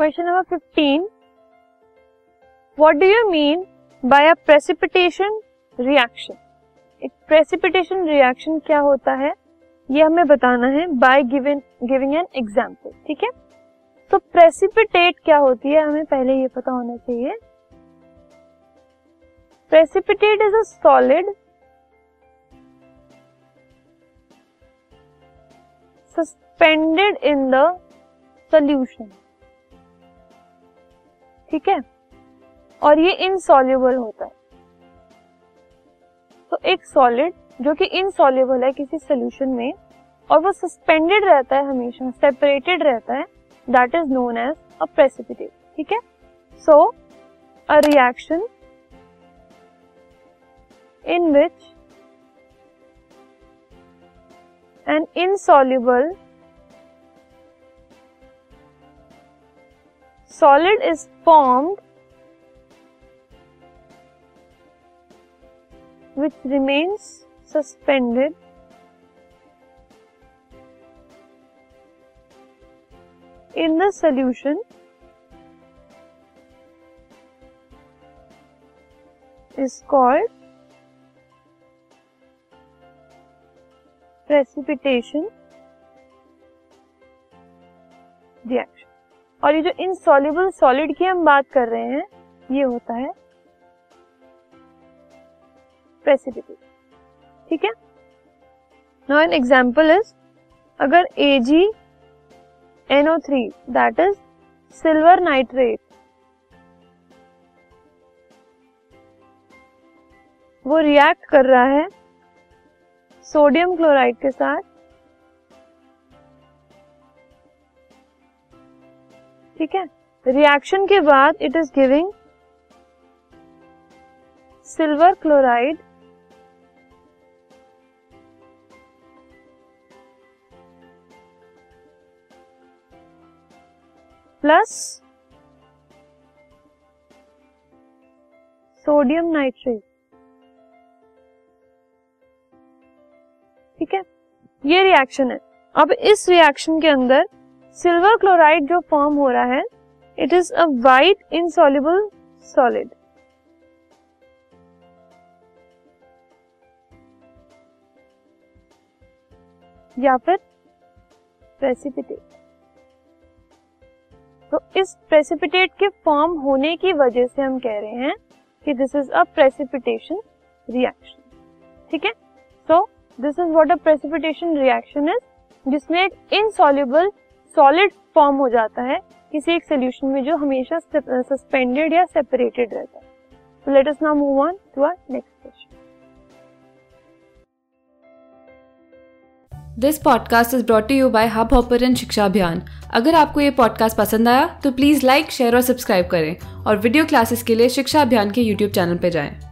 Question number 15 what do you mean by a precipitation reaction एक precipitation reaction क्या होता है? ये हमें बताना है by giving giving an example ठीक है? तो प्रेसिपिटेट क्या होती है? हमें पहले ये पता होना चाहिए। Precipitate is a solid suspended in the solution ठीक है? और ये इनसॉल्युबल होता है। तो एक सॉलिड जो कि इनसॉल्युबल है किसी सोल्यूशन में, और वो सस्पेंडेड रहता है हमेशा सेपरेटेड रहता है that is known as a precipitate ठीक है? So a reaction in which an insoluble solid is formed which remains suspended in the solution is called precipitation reaction और ये जो इनसॉल्युबल सॉलिड की हम बात कर रहे हैं, ये होता है प्रेसिपिटेट ठीक है? नाउ एन एग्जांपल इज़ अगर A G N O three that is silver nitrate वो रिएक्ट कर रहा है सोडियम क्लोराइड के साथ ठीक है? रिएक्शन के बाद it is giving silver chloride plus sodium nitrate ठीक है? ये रिएक्शन है। अब इस रिएक्शन के अंदर सिल्वर क्लोराइड जो फॉर्म हो रहा है it is a white insoluble solid या फिर प्रेसिपिटेट तो इस प्रेसिपिटेट के फॉर्म होने की वजह से हम कह रहे हैं कि this is a precipitation reaction ठीक है? So this is what a precipitation reaction is जिसमें एक इनसॉल्युबल सॉलिड फॉर्म हो जाता है किसी एक सोल्यूशन में जो हमेशा सस्पेंडेड या सेपरेटेड रहता है। तो let us now move on to our next question this podcast is brought you by Hubhopper शिक्षा अभियान अगर आपको ये पॉडकास्ट पसंद आया तो प्लीज़ लाइक शेयर और सब्सक्राइब करें और वीडियो क्लासेस के लिए शिक्षा अभियान के यूट्यूब चैनल पर जाएँ।